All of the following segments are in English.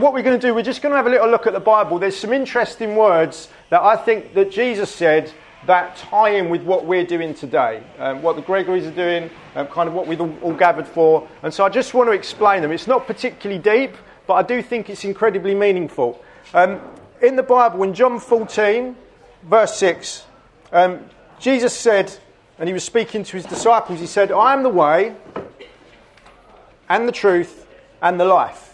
What we're going to do, we're just going to have a little look at the Bible. There's some interesting words that I think that Jesus said that tie in with what we're doing today, um, what the Gregories are doing, um, kind of what we've all, all gathered for. And so I just want to explain them. It's not particularly deep, but I do think it's incredibly meaningful. Um, in the Bible, in John 14, verse 6, um, Jesus said, and he was speaking to his disciples, he said, I am the way and the truth and the life.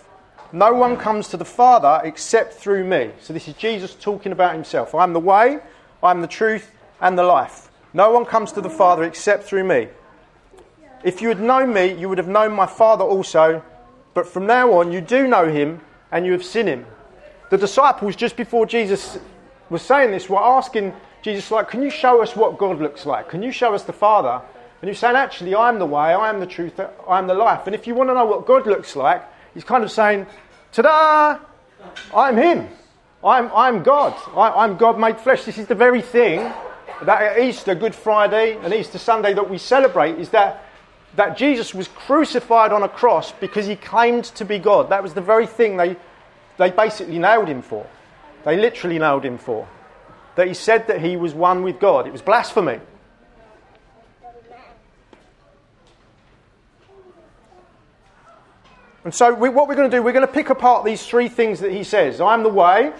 No one comes to the Father except through me. So this is Jesus talking about himself. I'm the way, I'm the truth, and the life. No one comes to the Father except through me. If you had known me, you would have known my Father also. But from now on, you do know him and you have seen him. The disciples, just before Jesus was saying this, were asking Jesus, like, can you show us what God looks like? Can you show us the Father? And he's saying, actually, I am the way, I am the truth, I am the life. And if you want to know what God looks like, he's kind of saying, Ta da! I'm Him. I'm, I'm God. I, am God made flesh. This is the very thing that at Easter, Good Friday, and Easter Sunday that we celebrate is that, that Jesus was crucified on a cross because he claimed to be God. That was the very thing they, they basically nailed him for. They literally nailed him for. That he said that he was one with God. It was blasphemy. And so, we, what we're going to do, we're going to pick apart these three things that he says. I am the way,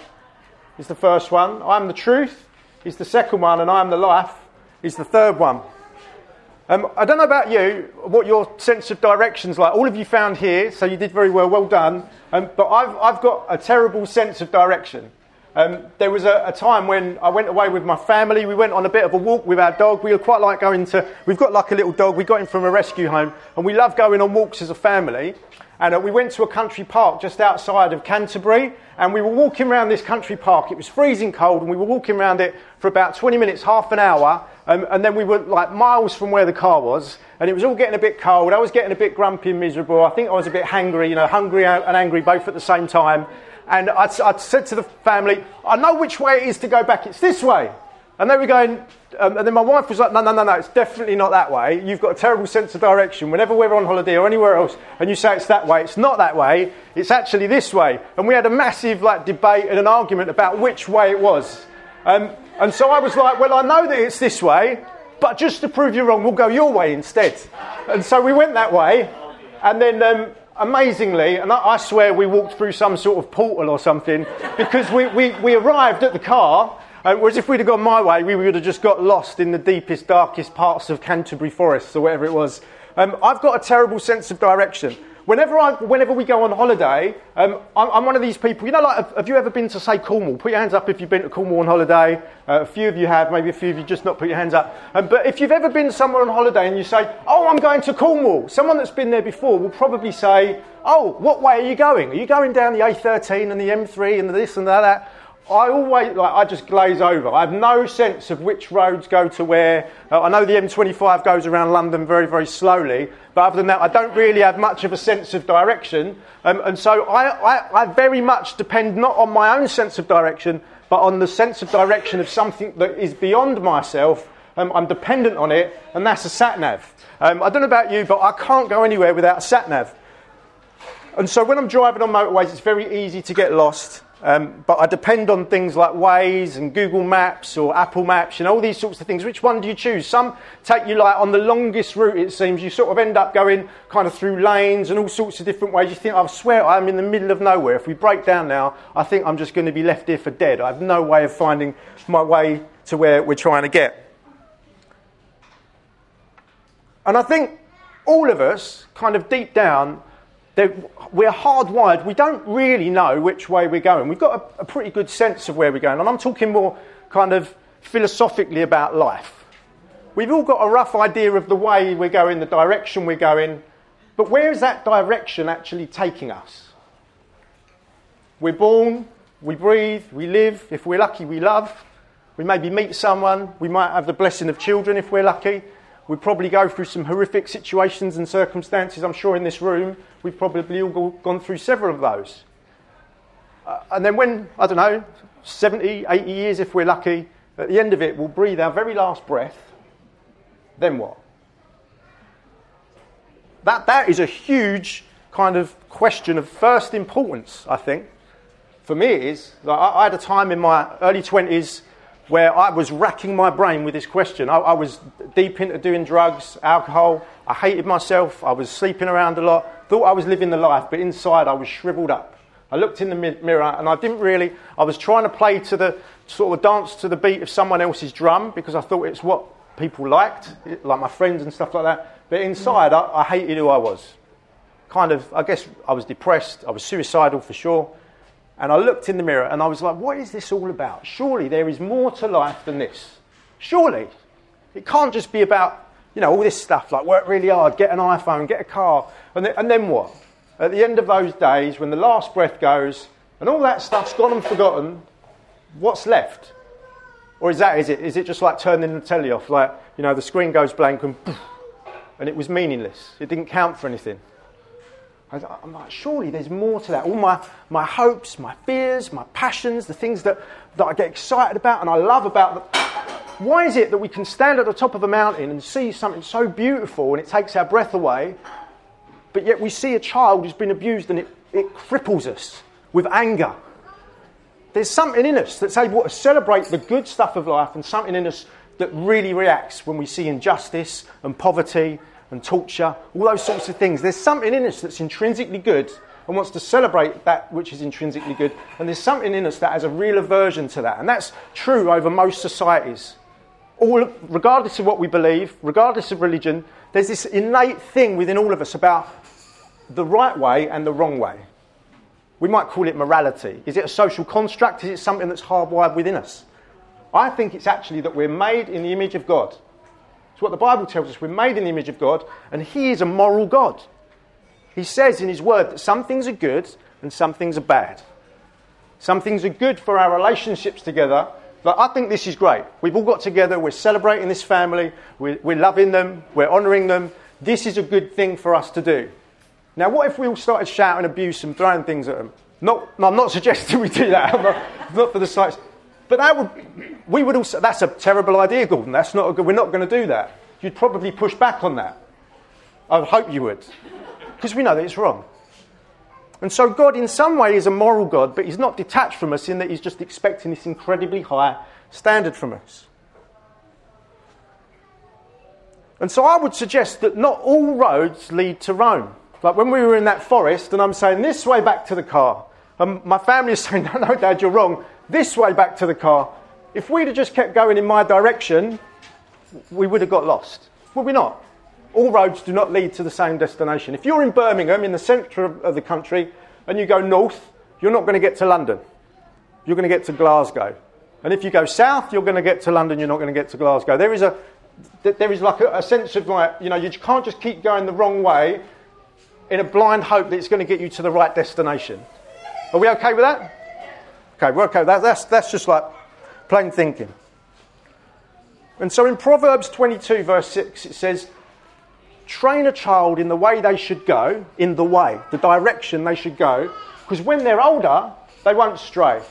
is the first one. I am the truth, is the second one. And I am the life, is the third one. Um, I don't know about you, what your sense of direction's like. All of you found here, so you did very well, well done. Um, but I've, I've got a terrible sense of direction. Um, there was a, a, time when I went away with my family. We went on a bit of a walk with our dog. We quite like going to, we've got like a little dog. We got him from a rescue home. And we love going on walks as a family. And uh, we went to a country park just outside of Canterbury, and we were walking around this country park. It was freezing cold, and we were walking around it for about 20 minutes, half an hour, um, and then we were like miles from where the car was, and it was all getting a bit cold. I was getting a bit grumpy and miserable. I think I was a bit hungry, you know, hungry and angry both at the same time. And I, I said to the family, I know which way it is to go back. It's this way. And they were going, um, and then my wife was like, no, no, no, no, it's definitely not that way. You've got a terrible sense of direction. Whenever we're on holiday or anywhere else, and you say it's that way, it's not that way. It's actually this way. And we had a massive like debate and an argument about which way it was. Um, and so I was like, well, I know that it's this way, but just to prove you wrong, we'll go your way instead. And so we went that way, and then. Um, amazingly, and I swear we walked through some sort of portal or something, because we, we, we arrived at the car, uh, whereas if we'd have gone my way, we would have just got lost in the deepest, darkest parts of Canterbury Forests or whatever it was. Um, I've got a terrible sense of direction. Whenever, I, whenever we go on holiday, um, I'm, I'm, one of these people. You know, like, have, have, you ever been to, say, Cornwall? Put your hands up if you've been to Cornwall on holiday. Uh, a few of you have, maybe a few of you just not put your hands up. Um, but if you've ever been somewhere on holiday and you say, Oh, I'm going to Cornwall, someone that's been there before will probably say, Oh, what way are you going? Are you going down the A13 and the M3 and the this and that? I always, like, I just glaze over. I have no sense of which roads go to where. Uh, I know the M25 goes around London very, very slowly, but other than that, I don't really have much of a sense of direction. Um, and so I, I, I very much depend not on my own sense of direction, but on the sense of direction of something that is beyond myself. Um, I'm dependent on it, and that's a sat nav. Um, I don't know about you, but I can't go anywhere without a sat nav. And so when I'm driving on motorways, it's very easy to get lost. Um, but I depend on things like Waze and Google Maps or Apple Maps, and all these sorts of things. Which one do you choose? Some take you like on the longest route, it seems. You sort of end up going kind of through lanes and all sorts of different ways. You think, I swear I'm in the middle of nowhere. If we break down now, I think I'm just going to be left here for dead. I have no way of finding my way to where we're trying to get. And I think all of us, kind of deep down, we're hardwired. We don't really know which way we're going. We've got a, a, pretty good sense of where we're going. And I'm talking more kind of philosophically about life. We've all got a rough idea of the way we're going, the direction we're going. But where is that direction actually taking us? We're born, we breathe, we live. If we're lucky, we love. We maybe meet someone. We might have the blessing of children if we're lucky. We probably go through some horrific situations and circumstances. I'm sure in this room we've probably all gone through several of those. Uh, and then when, I don't know, 70, 80 years if we're lucky, at the end of it we'll breathe our very last breath. Then what? That, that is a huge kind of question of first importance, I think. For me, it is. Like, I, I had a time in my early 20s where I was racking my brain with this question. I, I, was deep into doing drugs, alcohol. I hated myself. I was sleeping around a lot. Thought I was living the life, but inside I was shriveled up. I looked in the mirror and I didn't really, I was trying to play to the, sort of dance to the beat of someone else's drum because I thought it's what people liked, like my friends and stuff like that. But inside, I, I hated who I was. Kind of, I guess I was depressed, I was suicidal for sure. And I looked in the mirror and I was like, what is this all about? Surely there is more to life than this. Surely. It can't just be about, you know, all this stuff like work really hard, get an iPhone, get a car, and then, and then what? At the end of those days, when the last breath goes and all that stuff's gone and forgotten, what's left? Or is that, is it, is it just like turning the telly off? Like, you know, the screen goes blank and, and it was meaningless. It didn't count for anything. I'm like, surely there's more to that. All my, my hopes, my fears, my passions, the things that, that I get excited about and I love about. Why is it that we can stand at the top of a mountain and see something so beautiful and it takes our breath away, but yet we see a child who's been abused and it, it cripples us with anger? There's something in us that's able to celebrate the good stuff of life and something in us that really reacts when we see injustice and poverty and torture, all those sorts of things. There's something in us that's intrinsically good and wants to celebrate that which is intrinsically good. And there's something in us that has a real aversion to that. And that's true over most societies. All, regardless of what we believe, regardless of religion, there's this innate thing within all of us about the right way and the wrong way. We might call it morality. Is it a social construct? Is it something that's hardwired within us? I think it's actually that we're made in the image of God. It's what the Bible tells us. We're made in the image of God, and He is a moral God. He says in His Word that some things are good and some things are bad. Some things are good for our relationships together. But I think this is great. We've all got together, we're celebrating this family, we're, we're loving them, we're honouring them. This is a good thing for us to do. Now, what if we all started shouting abuse and throwing things at them? Not, no, I'm not suggesting we do that. not, not for the sites. But that would, we would also, that's a terrible idea, Gordon. That's not a good, we're not going to do that. You'd probably push back on that. I hope you would. Because we know that it's wrong. And so God, in some way, is a moral God, but He's not detached from us in that He's just expecting this incredibly high standard from us. And so I would suggest that not all roads lead to Rome. Like when we were in that forest, and I'm saying this way back to the car, and my family is saying, No, no, Dad, you're wrong this way back to the car. If we'd have just kept going in my direction, we would have got lost. Would we not? All roads do not lead to the same destination. If you're in Birmingham, in the centre of the country, and you go north, you're not going to get to London. You're going to get to Glasgow. And if you go south, you're going to get to London, you're not going to get to Glasgow. There is a there is like a, a sense of like, you know, you can't just keep going the wrong way in a blind hope that it's going to get you to the right destination. Are we okay with that? Okay, okay, that, that's, that's just like plain thinking. And so in Proverbs 22, verse 6, it says, Train a child in the way they should go, in the way, the direction they should go, because when they're older, they won't stray.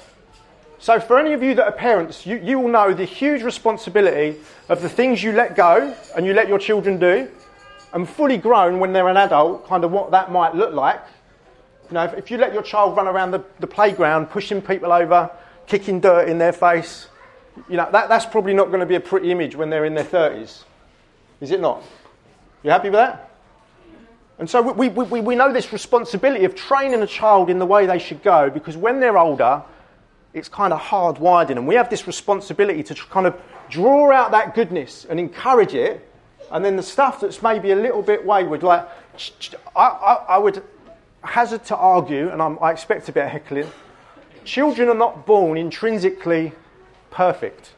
So, for any of you that are parents, you, you will know the huge responsibility of the things you let go and you let your children do, and fully grown when they're an adult, kind of what that might look like. You know, if, if you let your child run around the, the playground, pushing people over, kicking dirt in their face, you know, that, that's probably not going to be a pretty image when they're in their 30s. Is it not? You happy with that? And so we, we, we know this responsibility of training a child in the way they should go because when they're older, it's kind of hardwired in them. We have this responsibility to kind of draw out that goodness and encourage it. And then the stuff that's maybe a little bit wayward, like I, I, I would hazard to argue, and I'm, i expect a bit of heckling, children are not born intrinsically perfect.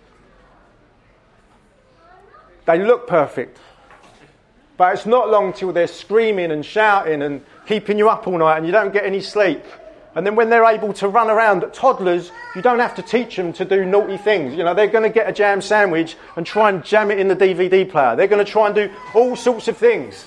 They look perfect. But it's not long till they're screaming and shouting and keeping you up all night and you don't get any sleep. And then when they're able to run around, at toddlers, you don't have to teach them to do naughty things. You know, they're going to get a jam sandwich and try and jam it in the DVD player. They're going to try and do all sorts of things.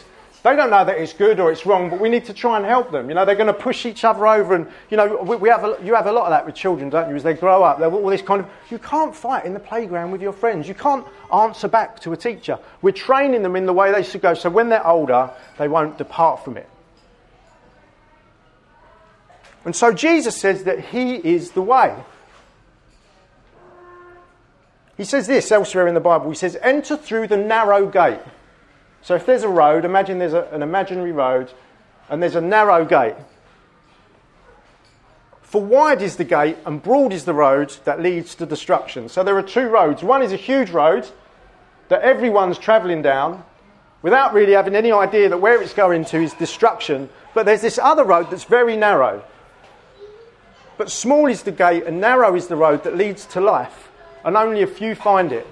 They don't know that it's good or it's wrong, but we need to try and help them. You know, they're going to push each other over, and you know, we, we have a, you have a lot of that with children, don't you? As they grow up, they're all this kind of. You can't fight in the playground with your friends. You can't answer back to a teacher. We're training them in the way they should go, so when they're older, they won't depart from it. And so Jesus says that He is the way. He says this elsewhere in the Bible. He says, Enter through the narrow gate. So if there's a road, imagine there's a, an imaginary road, and there's a narrow gate. For wide is the gate and broad is the road that leads to destruction. So there are two roads. One is a huge road that everyone's travelling down without really having any idea that where it's going to is destruction. But there's this other road that's very narrow. But small is the gate and narrow is the road that leads to life, and only a few find it.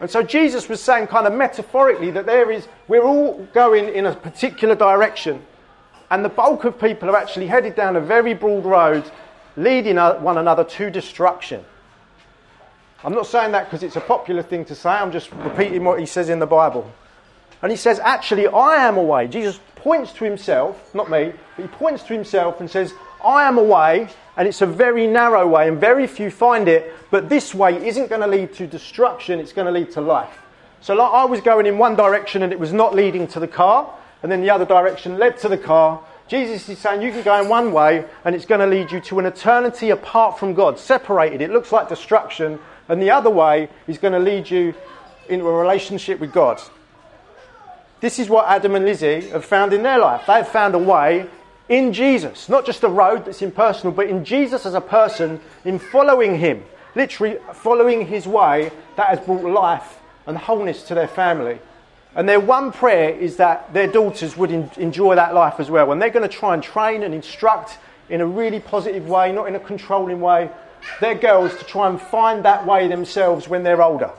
And so Jesus was saying, kind of metaphorically, that there is, we're all going in a particular direction, and the bulk of people are actually headed down a very broad road, leading one another to destruction. I'm not saying that because it's a popular thing to say, I'm just repeating what he says in the Bible. And he says, Actually, I am a way. Jesus points to himself, not me, but he points to himself and says, I am a way, and it's a very narrow way, and very few find it, but this way isn't going to lead to destruction, it's going to lead to life. So, like I was going in one direction and it was not leading to the car, and then the other direction led to the car. Jesus is saying you can go in one way and it's going to lead you to an eternity apart from God, separated. It looks like destruction, and the other way is going to lead you into a relationship with God. This is what Adam and Lizzie have found in their life. They've found a way in Jesus, not just a road that's impersonal, but in Jesus as a person, in following Him, literally following His way, that has brought life and wholeness to their family. And their one prayer is that their daughters would in, enjoy that life as well. And they're going to try and train and instruct in a really positive way, not in a controlling way, their girls to try and find that way themselves when they're older.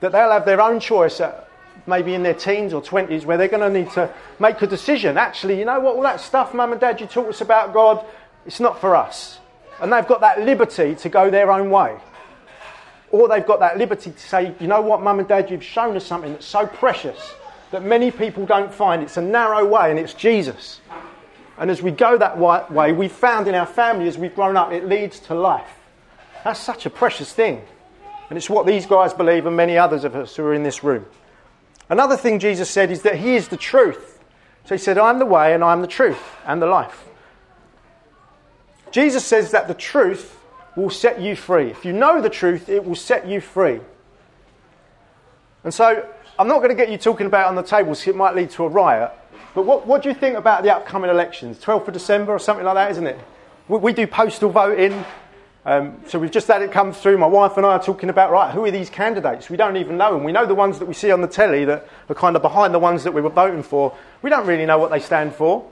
That they'll have their own choice at maybe in their teens or 20s where they're going to need to make a decision. Actually, you know what? All that stuff, mum and dad, you taught us about God, it's not for us. And they've got that liberty to go their own way. Or they've got that liberty to say, you know what, mum and dad, you've shown us something that's so precious that many people don't find. It's a narrow way and it's Jesus. And as we go that way, we've found in our family as we've grown up, it leads to life. That's such a precious thing. And it's what these guys believe and many others of us who are in this room. Another thing Jesus said is that He is the truth. So He said, I'm the way and I'm the truth and the life. Jesus says that the truth will set you free. If you know the truth, it will set you free. And so I'm not going to get you talking about on the tables, it might lead to a riot. But what, what do you think about the upcoming elections? 12th of December or something like that, isn't it? We, we do postal voting. Um, so we've just had it come through. My wife and I are talking about, right, who are these candidates? We don't even know them. We know the ones that we see on the telly that are kind of behind the ones that we were voting for. We don't really know what they stand for.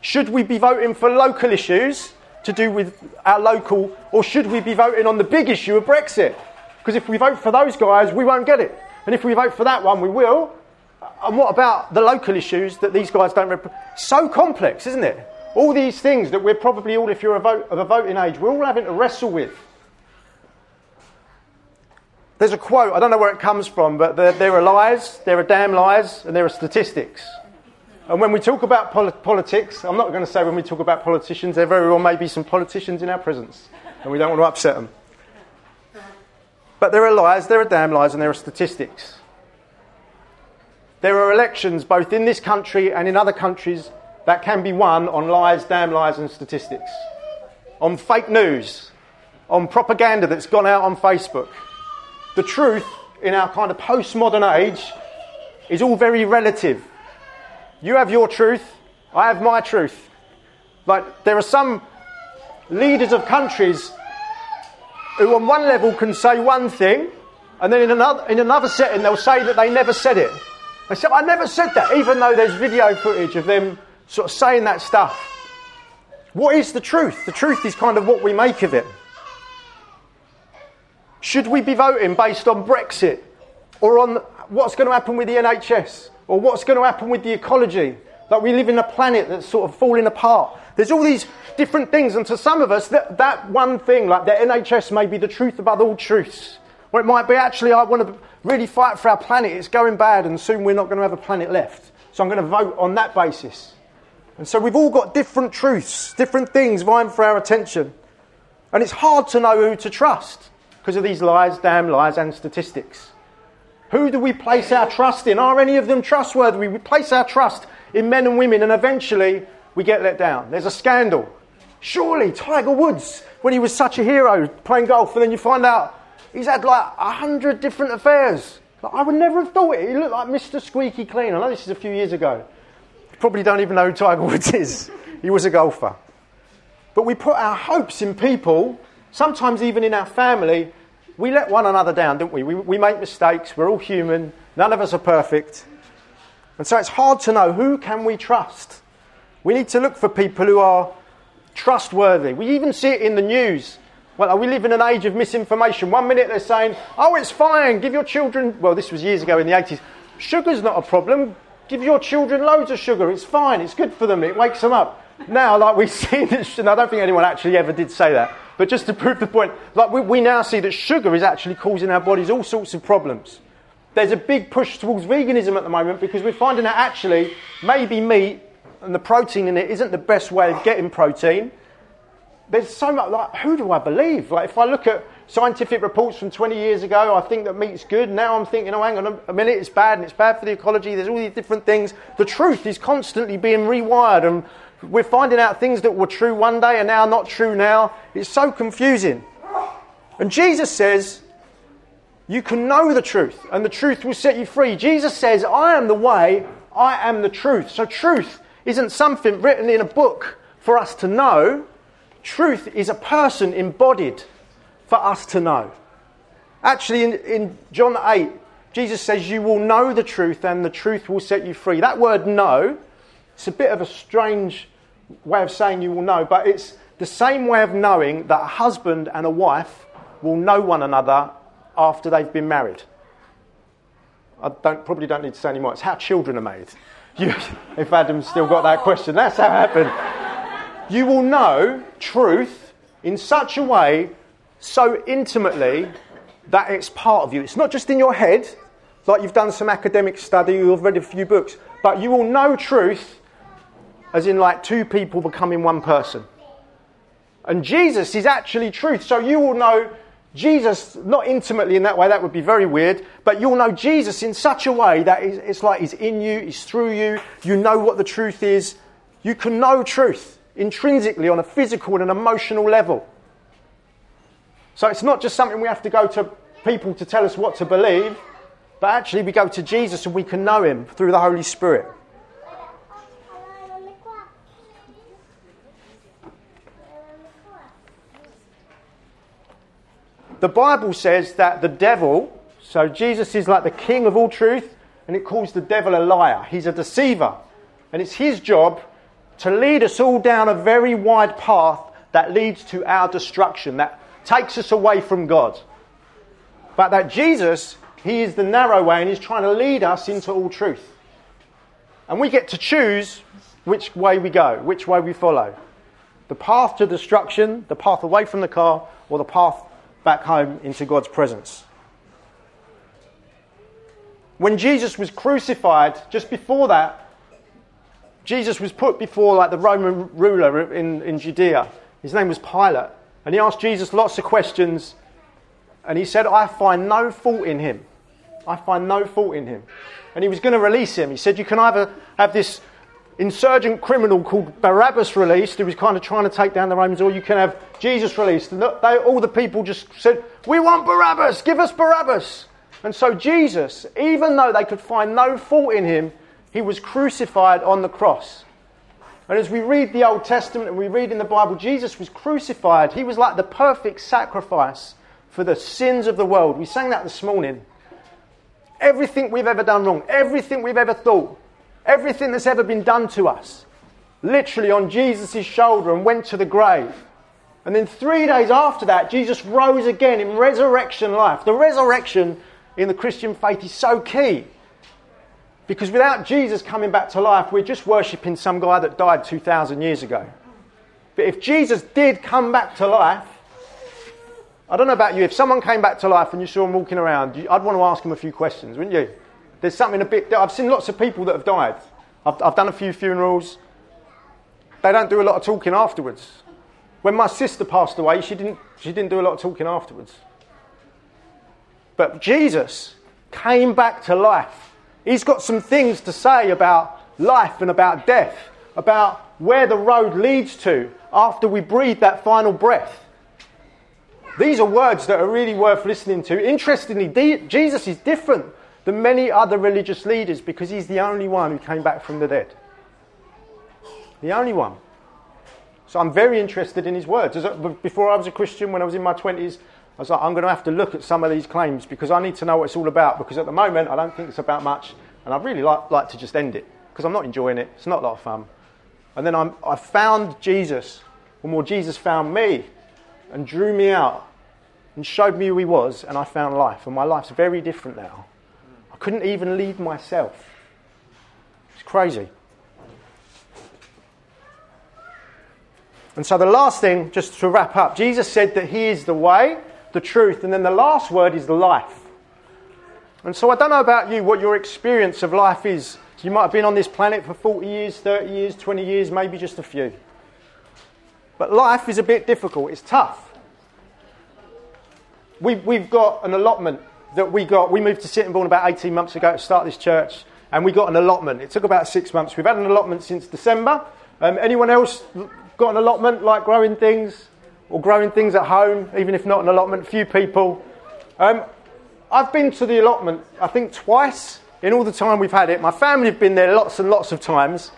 Should we be voting for local issues to do with our local, or should we be voting on the big issue of Brexit? Because if we vote for those guys, we won't get it. And if we vote for that one, we will. And what about the local issues that these guys don't represent? So complex, isn't it? All these things that we're probably all, if you're a vote, of a voting age, we're all having to wrestle with. There's a quote, I don't know where it comes from, but there, there are lies, there are damn lies, and there are statistics. And when we talk about pol- politics, I'm not going to say when we talk about politicians, there very well may be some politicians in our presence, and we don't want to upset them. But there are lies, there are damn lies, and there are statistics. There are elections both in this country and in other countries that can be won on lies, damn lies, and statistics, on fake news, on propaganda that's gone out on Facebook. The truth in our kind of postmodern age is all very relative. You have your truth, I have my truth. Like, there are some leaders of countries who, on one level, can say one thing, and then in another, in another setting, they'll say that they never said it. They said, I never said that, even though there's video footage of them sort of saying that stuff. What is the truth? The truth is kind of what we make of it. Should we be voting based on Brexit or on what's going to happen with the NHS or what's going to happen with the ecology? That we live in a planet that's sort of falling apart. There's all these different things, and to some of us, that, that one thing, like the NHS, may be the truth above all truths. Or it might be actually, I want to really fight for our planet. It's going bad, and soon we're not going to have a planet left. So I'm going to vote on that basis. And so we've all got different truths, different things vying for our attention. And it's hard to know who to trust because of these lies, damn lies, and statistics. Who do we place our trust in? Are any of them trustworthy? We place our trust in men and women, and eventually we get let down. There's a scandal. Surely Tiger Woods, when he was such a hero playing golf, and then you find out he's had like a hundred different affairs. Like, I would never have thought it. He looked like Mr. Squeaky Clean. I know this is a few years ago. Probably don't even know who Tiger Woods is. he was a golfer. But we put our hopes in people, sometimes even in our family. We let one another down, don't we? we? We make mistakes. We're all human. None of us are perfect. And so it's hard to know who can we trust. We need to look for people who are trustworthy. We even see it in the news. Well, we live in an age of misinformation. One minute they're saying, oh, it's fine, give your children, well, this was years ago in the 80s, sugar's not a problem. Give your children loads of sugar, it's fine, it's good for them, it wakes them up. Now, like we see this, and I don't think anyone actually ever did say that, but just to prove the point, like we, we now see that sugar is actually causing our bodies all sorts of problems. There's a big push towards veganism at the moment because we're finding that actually maybe meat and the protein in it isn't the best way of getting protein there's so much, like, who do I believe? Like, if I look at scientific reports from 20 years ago, I think that meat's good. Now I'm thinking, oh, hang on a minute, it's bad and it's bad for the ecology. There's all these different things. The truth is constantly being rewired, and we're finding out things that were true one day and now not true now. It's so confusing. And Jesus says, you can know the truth, and the truth will set you free. Jesus says, I am the way, I am the truth. So, truth isn't something written in a book for us to know. Truth is a person embodied for us to know. Actually, in, in John 8, Jesus says, You will know the truth, and the truth will set you free. That word know, it's a bit of a strange way of saying you will know, but it's the same way of knowing that a husband and a wife will know one another after they've been married. I don't, probably don't need to say anymore. It's how children are made. You, if Adam's still got that question, that's how it happened you will know truth in such a way, so intimately, that it's part of you. It's not just in your head, like you've done some academic study, you've read a few books, but you will know truth as in like two people becoming one person. And Jesus is actually truth. So you will know Jesus, not intimately in that way, that would be very weird, but you'll know Jesus in such a way that it's like He's in you, He's through you, you know what the truth is. You can know truth intrinsically on a physical and an emotional level. So it's not just something we have to go to people to tell us what to believe, but actually we go to Jesus and we can know him through the Holy Spirit. The Bible says that the devil, so Jesus is like the king of all truth, and it calls the devil a liar. He's a deceiver. And it's his job to lead us all down a very wide path that leads to our destruction, that takes us away from God. But that Jesus, He is the narrow way and He's trying to lead us into all truth. And we get to choose which way we go, which way we follow. The path to destruction, the path away from the car, or the path back home into God's presence. When Jesus was crucified, just before that, Jesus was put before like the Roman ruler in, in Judea. His name was Pilate. And he asked Jesus lots of questions. And he said, I find no fault in him. I find no fault in him. And he was going to release him. He said, You can either have this insurgent criminal called Barabbas released, who was kind of trying to take down the Romans, or you can have Jesus released. And they, all the people just said, We want Barabbas, give us Barabbas. And so Jesus, even though they could find no fault in him, he was crucified on the cross. And as we read the Old Testament and we read in the Bible, Jesus was crucified. He was like the perfect sacrifice for the sins of the world. We sang that this morning. Everything we've ever done wrong, everything we've ever thought, everything that's ever been done to us, literally on Jesus' shoulder and went to the grave. And then three days after that, Jesus rose again in resurrection life. The resurrection in the Christian faith is so key. Because without Jesus coming back to life, we're just worshipping some guy that died 2,000 years ago. But if Jesus did come back to life, I don't know about you, if someone came back to life and you saw him walking around, I'd want to ask him a few questions, wouldn't you? There's something a bit. I've seen lots of people that have died. I've, I've done a few funerals. They don't do a lot of talking afterwards. When my sister passed away, she didn't, she didn't do a lot of talking afterwards. But Jesus came back to life He's got some things to say about life and about death, about where the road leads to after we breathe that final breath. These are words that are really worth listening to. Interestingly, Jesus is different than many other religious leaders because he's the only one who came back from the dead. The only one. So I'm very interested in his words. Before I was a Christian, when I was in my 20s, I was like, I'm going to have to look at some of these claims because I need to know what it's all about. Because at the moment, I don't think it's about much, and I'd really like, like to just end it because I'm not enjoying it. It's not a lot of fun. And then I'm, I found Jesus, or more, Jesus found me and drew me out and showed me who he was, and I found life. And my life's very different now I couldn't even lead myself. It's crazy. And so, the last thing, just to wrap up, Jesus said that He is the way, the truth, and then the last word is life. And so, I don't know about you what your experience of life is. You might have been on this planet for 40 years, 30 years, 20 years, maybe just a few. But life is a bit difficult, it's tough. We, we've got an allotment that we got, we moved to Sittingbourne about 18 months ago to start this church, and we got an allotment. It took about six months. We've had an allotment since December. Um, anyone else got an allotment like growing things or growing things at home, even if not an allotment? Few people. Um, I've been to the allotment, I think, twice in all the time we've had it. My family have been there lots and lots of times.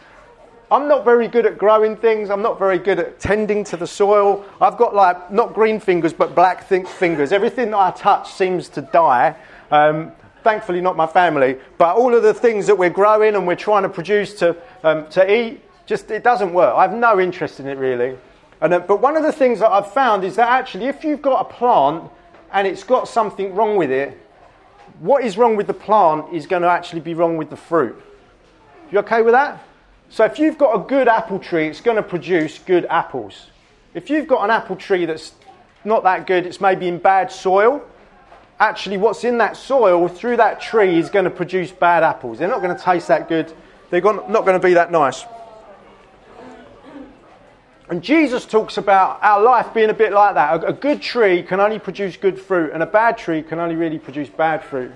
I'm not very good at growing things. I'm not very good at tending to the soil. I've got like not green fingers but black fingers. Everything that I touch seems to die. Um, thankfully, not my family. But all of the things that we're growing and we're trying to produce to, um, to eat, just it doesn't work. I have no interest in it really. And, uh, but one of the things that I've found is that actually, if you've got a plant and it's got something wrong with it, what is wrong with the plant is going to actually be wrong with the fruit. You okay with that? So if you've got a good apple tree, it's going to produce good apples. If you've got an apple tree that's not that good, it's maybe in bad soil, actually what's in that soil through that tree is going to produce bad apples. They're not going to taste that good. They're not going to be that nice. And Jesus talks about our life being a bit like that. A, good tree can only produce good fruit, and a bad tree can only really produce bad fruit.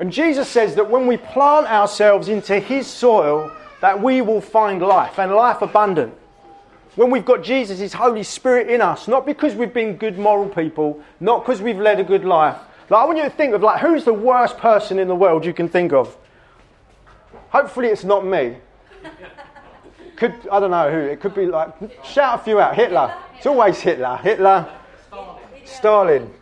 And Jesus says that when we plant ourselves into His soil, that we will find life and life abundant. When we've got Jesus, His Holy Spirit in us, not because we've been good moral people, not because we've led a good life. Like, I want you to think of like who's the worst person in the world you can think of. Hopefully, it's not me. Could I don't know who? It could be like shout a few out. Hitler. It's always Hitler. Hitler. Stalin.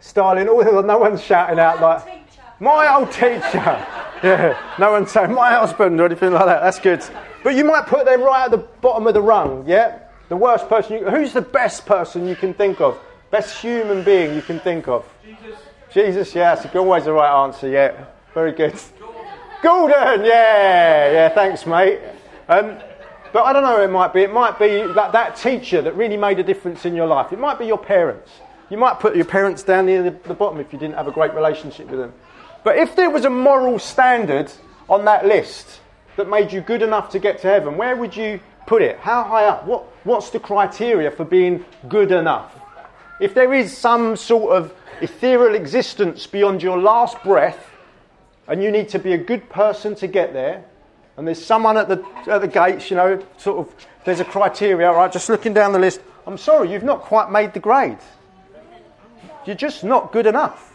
Stalin. Oh, no one's shouting out like. My old teacher. Yeah, no one's saying my husband or anything like that. That's good. But you might put them right at the bottom of the rung, yeah? The worst person. You, who's the best person you can think of? Best human being you can think of? Jesus. Jesus, yeah, that's always the right answer, yeah. Very good. Gordon, yeah, yeah, thanks, mate. Um, but I don't know it might be. It might be that, that teacher that really made a difference in your life. It might be your parents. You might put your parents down near the, the bottom if you didn't have a great relationship with them. But if there was a moral standard on that list that made you good enough to get to heaven, where would you put it? How high up? What, what's the criteria for being good enough? If there is some sort of ethereal existence beyond your last breath, and you need to be a good person to get there, and there's someone at the, at the gates, you know, sort of, there's a criteria, right? Just looking down the list, I'm sorry, you've not quite made the grade. You're just not good enough.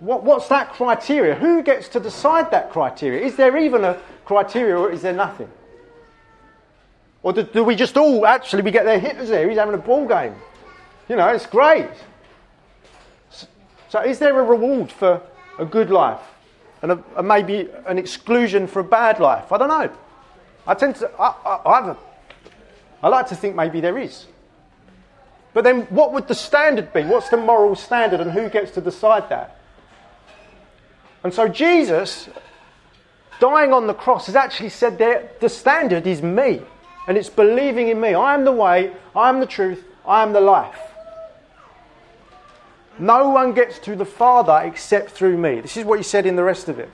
What, what's that criteria? Who gets to decide that criteria? Is there even a criteria or is there nothing? Or do, do we just all actually we get there? Hitler's there. He's having a ball game. You know, it's great. So, so is there a reward for a good life and a, a maybe an exclusion for a bad life? I don't know. I tend to. I, I, I, I like to think maybe there is. But then, what would the standard be? What's the moral standard, and who gets to decide that? And so Jesus, dying on the cross, has actually said that the standard is me. And it's believing in me. I am the way, I am the truth, I am the life. No one gets to the Father except through me. This is what he said in the rest of it.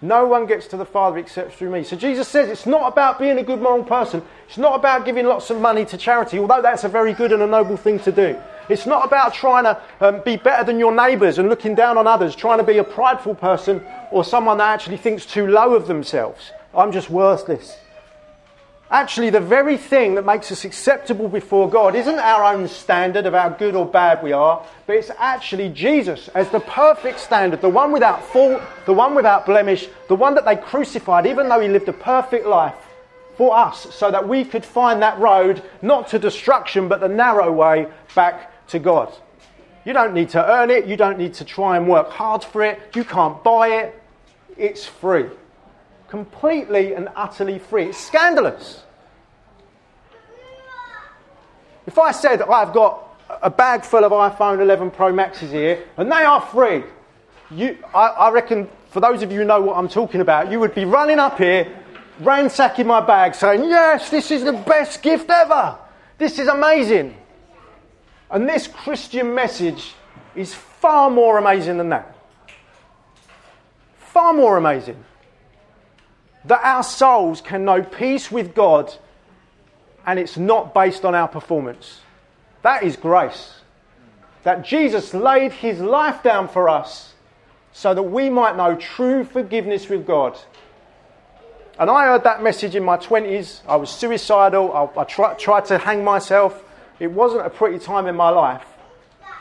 No one gets to the Father except through me. So Jesus says it's not about being a good moral person. It's not about giving lots of money to charity, although that's a very good and a noble thing to do. It's not about trying to um, be better than your neighbours and looking down on others, trying to be a prideful person or someone that actually thinks too low of themselves. I'm just worthless. Actually, the very thing that makes us acceptable before God isn't our own standard of how good or bad we are, but it's actually Jesus as the perfect standard, the one without fault, the one without blemish, the one that they crucified, even though he lived a perfect life for us, so that we could find that road not to destruction, but the narrow way back to God. You don't need to earn it, you don't need to try and work hard for it, you can't buy it, it's free completely and utterly free. It's scandalous. If I said I've got a bag full of iPhone 11 Pro Maxes here and they are free, you, I, I reckon for those of you who know what I'm talking about, you would be running up here, ransacking my bag, saying, Yes, this is the best gift ever. This is amazing. And this Christian message is far more amazing than that. Far more amazing that our souls can know peace with God and it's not based on our performance. That is grace. That Jesus laid his life down for us so that we might know true forgiveness with God. And I heard that message in my 20s. I was suicidal. I, I try, tried to hang myself. It wasn't a pretty time in my life.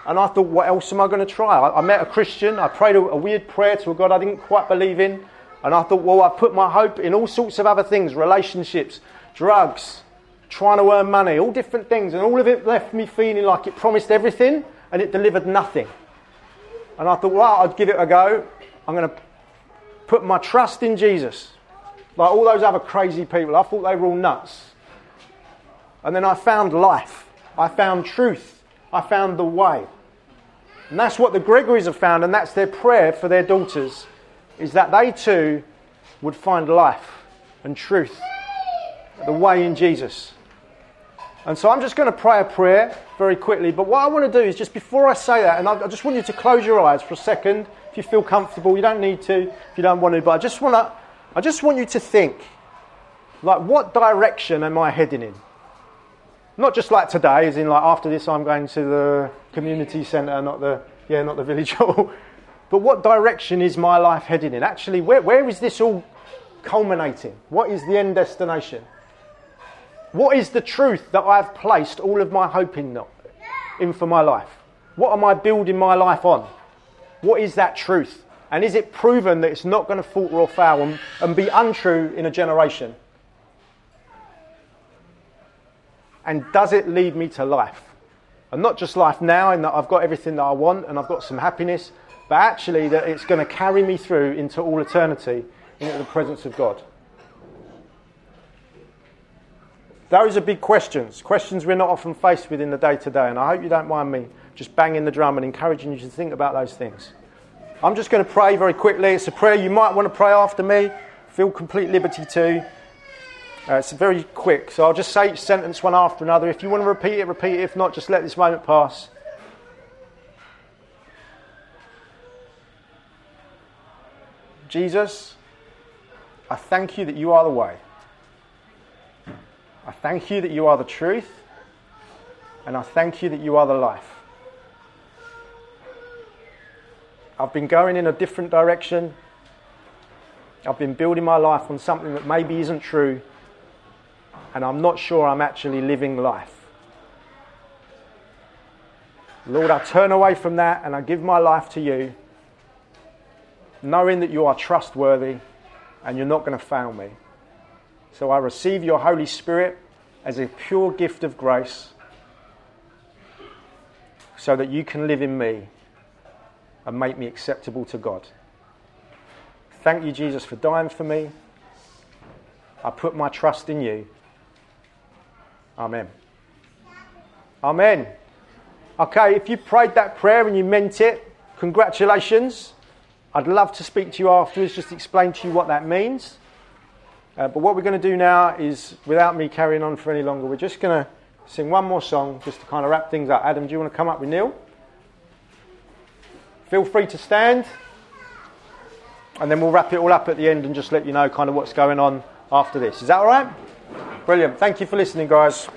And I thought, what else am I going to try? I, I met a Christian. I prayed a, a weird prayer to a God I didn't quite believe in. And I thought, well, I put my hope in all sorts of other things relationships, drugs, trying to earn money, all different things. And all of it left me feeling like it promised everything and it delivered nothing. And I thought, well, I'd give it a go. I'm going to put my trust in Jesus. Like all those other crazy people, I thought they were all nuts. And then I found life. I found truth. I found the way. And that's what the Gregories have found, and that's their prayer for their daughters is that they too would find life and truth, the way in Jesus. And so I'm just going to pray a prayer very quickly. But what I want to do is just before I say that, and I just want you to close your eyes for a second if you feel comfortable. You don't need to if you don't want to, but I just want to, I just want you to think like, what direction am I heading in? Not just like today, as in like after this, I'm going to the community centre, not the yeah, not the village hall. But what direction is my life heading in? Actually, where, where is this all culminating? What is the end destination? What is the truth that I've placed all of my hope in, in for my life? What am I building my life on? What is that truth? And is it proven that it's not going to falter or fail and, and be untrue in a generation? And does it lead me to life? And not just life now, in that I've got everything that I want and I've got some happiness, but actually that it's going to carry me through into all eternity into the presence of God. Those are big questions, questions we're not often faced with in the day to day, and I hope you don't mind me just banging the drum and encouraging you to think about those things. I'm just going to pray very quickly. It's a prayer you might want to pray after me. Feel complete liberty to. Uh, it's very quick, so I'll just say each sentence one after another. If you want to repeat it, repeat it. If not, just let this moment pass. Jesus, I thank you that you are the way. I thank you that you are the truth. And I thank you that you are the life. I've been going in a different direction. I've been building my life on something that maybe isn't true. And I'm not sure I'm actually living life. Lord, I turn away from that and I give my life to you knowing that you are trustworthy and you're not going to fail me. So I receive your Holy Spirit as a pure gift of grace so that you can live in me and make me acceptable to God. Thank you, Jesus, for dying for me. I put my trust in you. Amen. Amen. Okay, if you prayed that prayer and you meant it, congratulations. I'd love to speak to you afterwards, just explain to you what that means. Uh, but what we're going to do now is, without me carrying on for any longer, we're just going to sing one more song just to kind of wrap things up. Adam, do you want to come up with Neil? Feel free to stand. And then we'll wrap it all up at the end and just let you know kind of what's going on after this. Is that all right? Brilliant. Thank you for listening, guys.